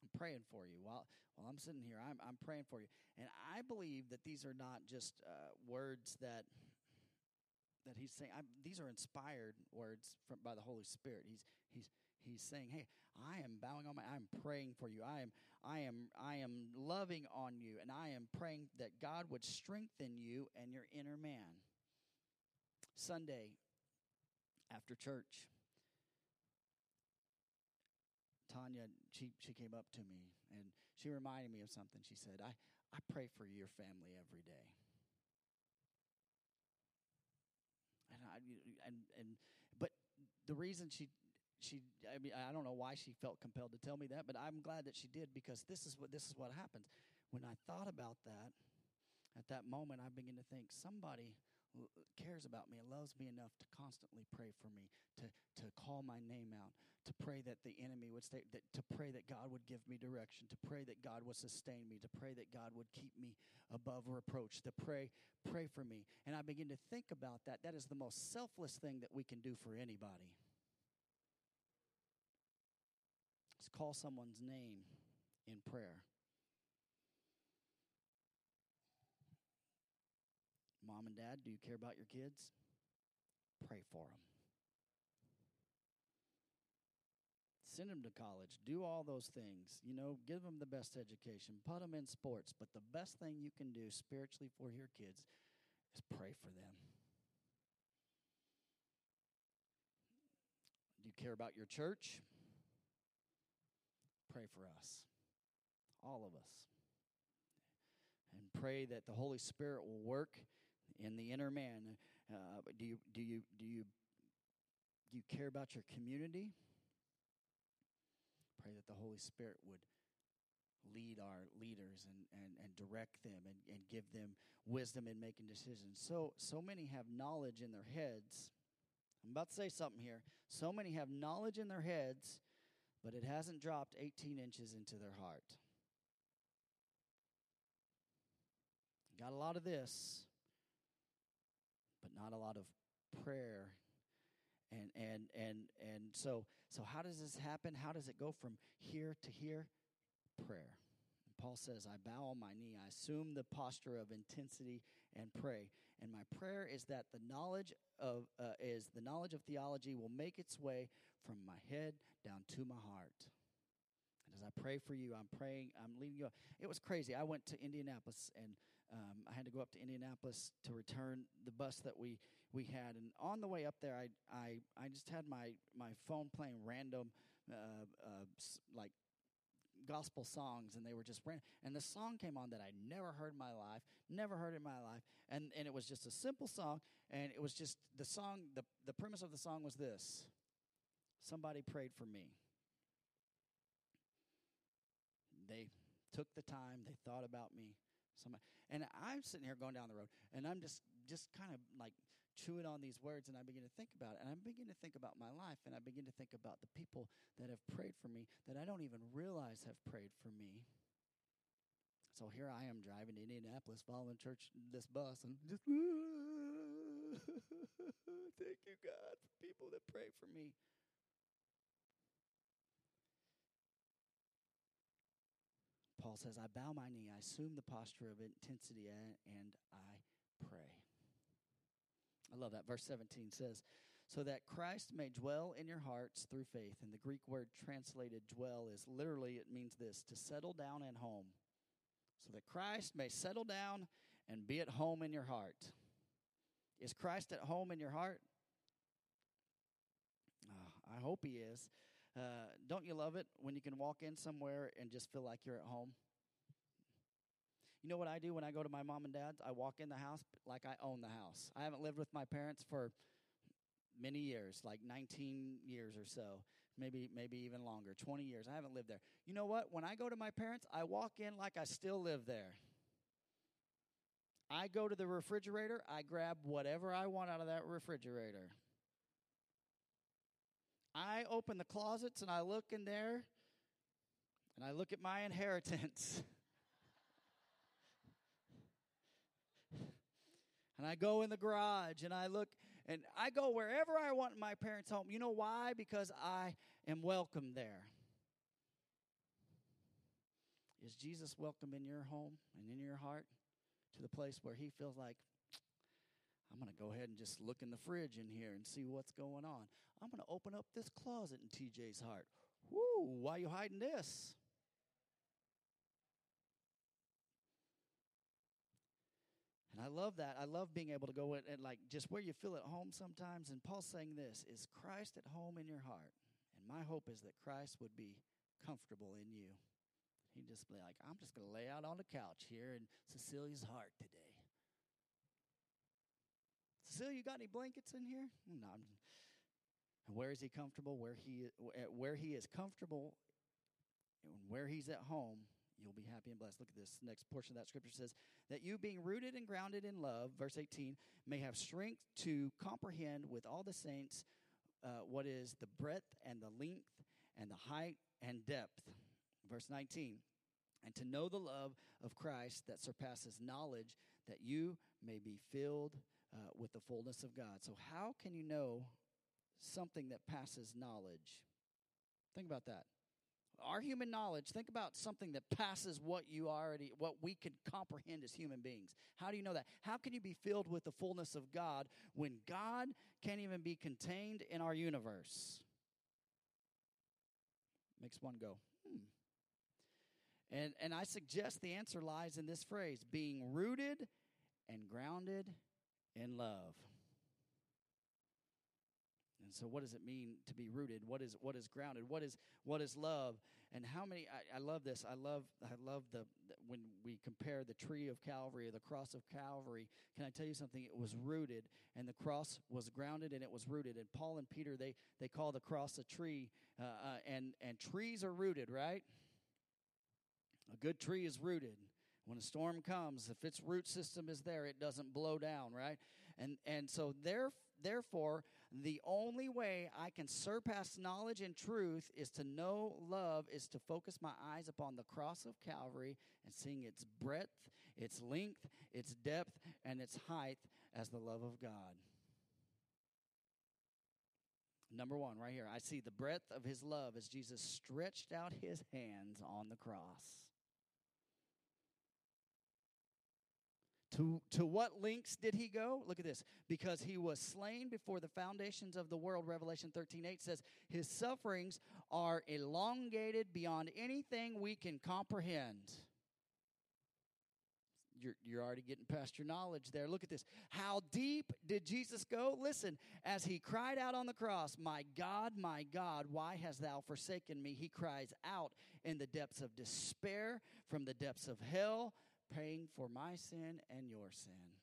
I'm praying for you while while I'm sitting here. I'm I'm praying for you, and I believe that these are not just uh, words that that he's saying I'm, these are inspired words from, by the Holy Spirit. He's he's he's saying, "Hey, I am bowing on my I'm praying for you. I am I am I am loving on you and I am praying that God would strengthen you and your inner man." Sunday after church, Tanya she she came up to me and she reminded me of something. She said, "I I pray for your family every day." I, and and but the reason she she I mean I don't know why she felt compelled to tell me that, but I'm glad that she did because this is what this is what happens. When I thought about that, at that moment I began to think somebody cares about me and loves me enough to constantly pray for me, to to call my name out, to pray that the enemy would stay that to pray that God would give me direction, to pray that God would sustain me, to pray that God would keep me above reproach, to pray pray for me. And I begin to think about that. That is the most selfless thing that we can do for anybody. Let's call someone's name in prayer. Mom and dad, do you care about your kids? Pray for them. Send them to college. Do all those things. You know, give them the best education. Put them in sports. But the best thing you can do spiritually for your kids is pray for them. Do you care about your church? Pray for us. All of us. And pray that the Holy Spirit will work in the inner man. Uh, do you do you do you do you care about your community? Pray that the Holy Spirit would lead our leaders and, and, and direct them and, and give them wisdom in making decisions. So so many have knowledge in their heads. I'm about to say something here. So many have knowledge in their heads, but it hasn't dropped 18 inches into their heart. Got a lot of this, but not a lot of prayer and and and and so so how does this happen? How does it go from here to here? Prayer. Paul says i bow on my knee. I assume the posture of intensity and pray. And my prayer is that the knowledge of uh, is the knowledge of theology will make its way from my head down to my heart. And as i pray for you i'm praying i'm leading you it was crazy. I went to indianapolis and um, I had to go up to Indianapolis to return the bus that we we had, and on the way up there, I I, I just had my my phone playing random uh, uh, like gospel songs, and they were just random. And the song came on that I never heard in my life, never heard in my life, and and it was just a simple song, and it was just the song. the The premise of the song was this: Somebody prayed for me. They took the time, they thought about me, Somebody, and I'm sitting here going down the road, and I'm just just kind of like chewing on these words, and I begin to think about it, and I begin to think about my life, and I begin to think about the people that have prayed for me that I don't even realize have prayed for me. So here I am driving to Indianapolis, following church this bus, and just [laughs] thank you God for people that pray for me. Paul says, I bow my knee, I assume the posture of intensity, and, and I pray. I love that. Verse 17 says, So that Christ may dwell in your hearts through faith. And the Greek word translated dwell is literally, it means this to settle down at home. So that Christ may settle down and be at home in your heart. Is Christ at home in your heart? Oh, I hope he is. Uh, don't you love it when you can walk in somewhere and just feel like you're at home? You know what I do when I go to my mom and dad's? I walk in the house like I own the house. I haven't lived with my parents for many years, like 19 years or so, maybe maybe even longer, 20 years. I haven't lived there. You know what? When I go to my parents, I walk in like I still live there. I go to the refrigerator, I grab whatever I want out of that refrigerator. I open the closets and I look in there and I look at my inheritance. [laughs] and I go in the garage and I look and I go wherever I want in my parents' home. You know why? Because I am welcome there. Is Jesus welcome in your home and in your heart to the place where he feels like, I'm going to go ahead and just look in the fridge in here and see what's going on. I'm going to open up this closet in TJ's heart. Woo, why are you hiding this? And I love that. I love being able to go in and like just where you feel at home sometimes. And Paul's saying this is Christ at home in your heart. And my hope is that Christ would be comfortable in you. He'd just be like, I'm just going to lay out on the couch here in Cecilia's heart today. Cecilia, you got any blankets in here? No. And where is he comfortable? Where he where he is comfortable, and where he's at home, you'll be happy and blessed. Look at this next portion of that scripture says that you being rooted and grounded in love, verse 18, may have strength to comprehend with all the saints uh, what is the breadth and the length and the height and depth. Verse 19, and to know the love of Christ that surpasses knowledge, that you may be filled uh, with the fullness of God. So, how can you know something that passes knowledge? Think about that. Our human knowledge, think about something that passes what you already, what we can comprehend as human beings. How do you know that? How can you be filled with the fullness of God when God can't even be contained in our universe? Makes one go, hmm. And, and I suggest the answer lies in this phrase being rooted and grounded in love. So, what does it mean to be rooted? What is what is grounded? What is what is love? And how many? I, I love this. I love I love the, the, when we compare the tree of Calvary, or the cross of Calvary. Can I tell you something? It was rooted, and the cross was grounded, and it was rooted. And Paul and Peter they they call the cross a tree, uh, uh, and and trees are rooted, right? A good tree is rooted. When a storm comes, if its root system is there, it doesn't blow down, right? And and so there, therefore, the only way I can surpass knowledge and truth is to know love, is to focus my eyes upon the cross of Calvary and seeing its breadth, its length, its depth, and its height as the love of God. Number one, right here, I see the breadth of his love as Jesus stretched out his hands on the cross. To, to what lengths did he go? Look at this. Because he was slain before the foundations of the world, Revelation 13 8 says, His sufferings are elongated beyond anything we can comprehend. You're, you're already getting past your knowledge there. Look at this. How deep did Jesus go? Listen, as he cried out on the cross, My God, my God, why hast thou forsaken me? He cries out in the depths of despair, from the depths of hell paying for my sin and your sin.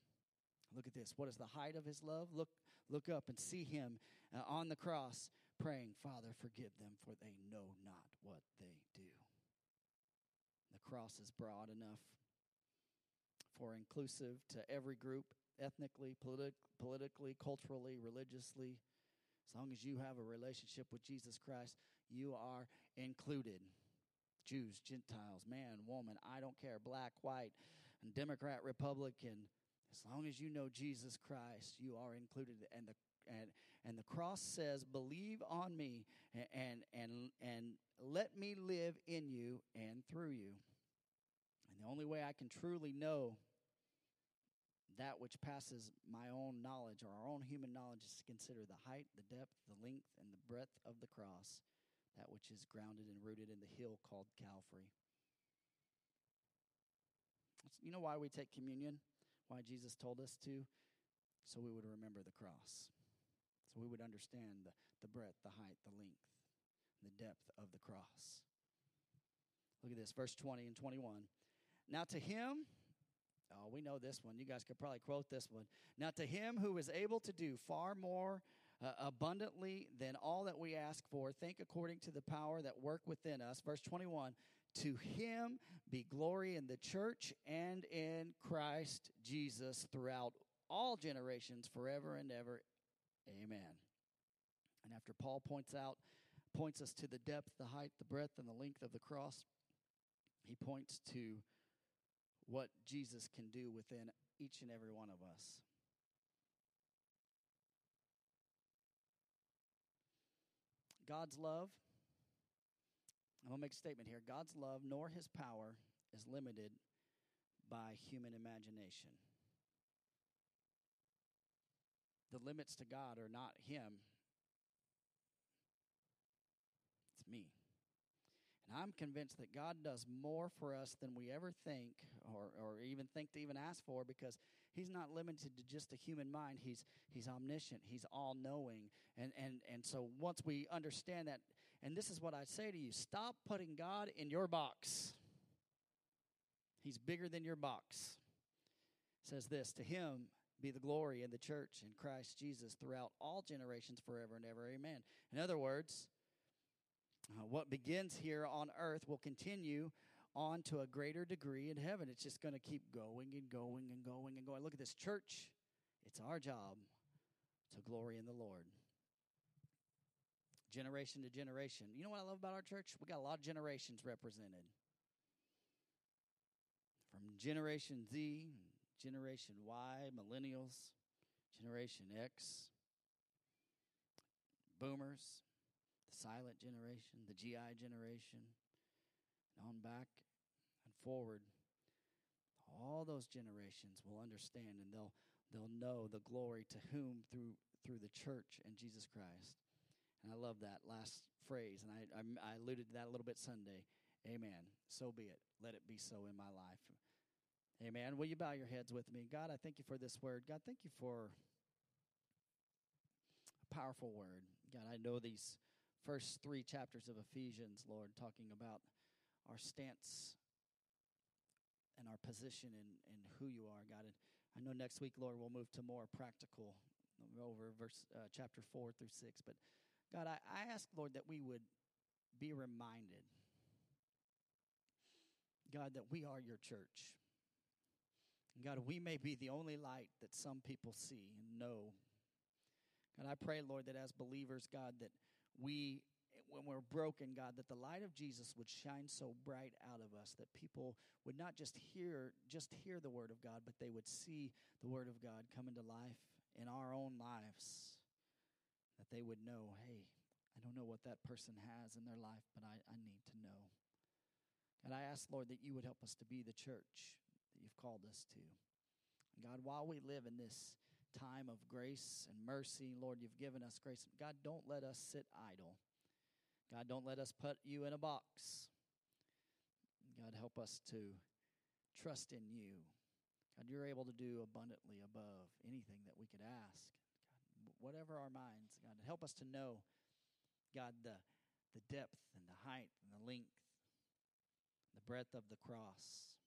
Look at this. What is the height of his love? Look, look up and see him uh, on the cross praying, Father, forgive them, for they know not what they do. The cross is broad enough for inclusive to every group, ethnically, politi- politically, culturally, religiously. As long as you have a relationship with Jesus Christ, you are included. Jews, Gentiles, man, woman, I don't care, black, white, and Democrat, Republican. As long as you know Jesus Christ, you are included. And the and and the cross says, "Believe on me, and and and let me live in you and through you." And the only way I can truly know that which passes my own knowledge or our own human knowledge is to consider the height, the depth, the length, and the breadth of the cross that which is grounded and rooted in the hill called Calvary. You know why we take communion? Why Jesus told us to? So we would remember the cross. So we would understand the, the breadth, the height, the length, the depth of the cross. Look at this, verse 20 and 21. Now to him, oh, we know this one. You guys could probably quote this one. Now to him who is able to do far more uh, abundantly than all that we ask for. Think according to the power that work within us. Verse 21 To him be glory in the church and in Christ Jesus throughout all generations, forever and ever. Amen. And after Paul points out, points us to the depth, the height, the breadth, and the length of the cross, he points to what Jesus can do within each and every one of us. God's love, I'm going to make a statement here God's love nor his power is limited by human imagination. The limits to God are not him, it's me. And I'm convinced that God does more for us than we ever think or, or even think to even ask for because He's not limited to just the human mind. He's, he's omniscient, He's all knowing. And, and, and so once we understand that, and this is what I say to you stop putting God in your box. He's bigger than your box. It says this To Him be the glory in the church in Christ Jesus throughout all generations forever and ever. Amen. In other words, uh, what begins here on earth will continue on to a greater degree in heaven. It's just going to keep going and going and going and going. Look at this church. It's our job to glory in the Lord. Generation to generation. You know what I love about our church? We got a lot of generations represented. From Generation Z, Generation Y, Millennials, Generation X, Boomers, the Silent Generation, the GI Generation, on back and forward, all those generations will understand and they'll they'll know the glory to whom through through the church and Jesus Christ. And I love that last phrase, and I, I, I alluded to that a little bit Sunday. Amen. So be it. Let it be so in my life. Amen. Will you bow your heads with me? God, I thank you for this word. God, thank you for a powerful word. God, I know these first three chapters of Ephesians, Lord, talking about our stance and our position in, in who you are, God. And I know next week, Lord, we'll move to more practical over verse uh, chapter 4 through 6. But God, I, I ask, Lord, that we would be reminded, God, that we are your church. God, we may be the only light that some people see and know. God, I pray, Lord, that as believers, God, that we when we're broken, God, that the light of Jesus would shine so bright out of us that people would not just hear just hear the word of God, but they would see the word of God come into life in our own lives. that they would know, hey, I don't know what that person has in their life, but I, I need to know. And I ask, Lord, that you would help us to be the church that you've called us to. God, while we live in this time of grace and mercy, Lord, you've given us grace. God, don't let us sit idle. God, don't let us put you in a box. God, help us to trust in you. God, you're able to do abundantly above anything that we could ask. God, whatever our minds, God, help us to know, God, the, the depth and the height and the length, the breadth of the cross.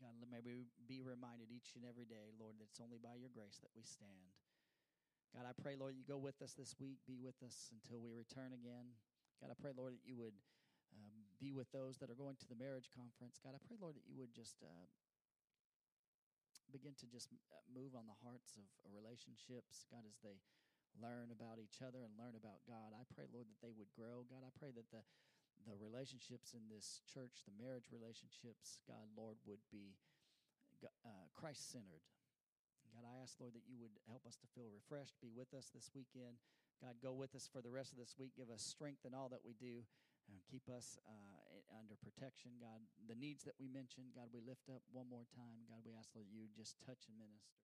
God, may we be reminded each and every day, Lord, that it's only by your grace that we stand. God, I pray, Lord, you go with us this week, be with us until we return again. God, I pray, Lord, that you would um, be with those that are going to the marriage conference. God, I pray, Lord, that you would just uh, begin to just uh, move on the hearts of relationships, God, as they learn about each other and learn about God. I pray, Lord, that they would grow. God, I pray that the the relationships in this church, the marriage relationships, God, Lord, would be uh, Christ centered. God, I ask, Lord, that you would help us to feel refreshed, be with us this weekend. God, go with us for the rest of this week. Give us strength in all that we do and keep us uh, under protection. God, the needs that we mentioned, God, we lift up one more time. God, we ask, Lord, you just touch and minister.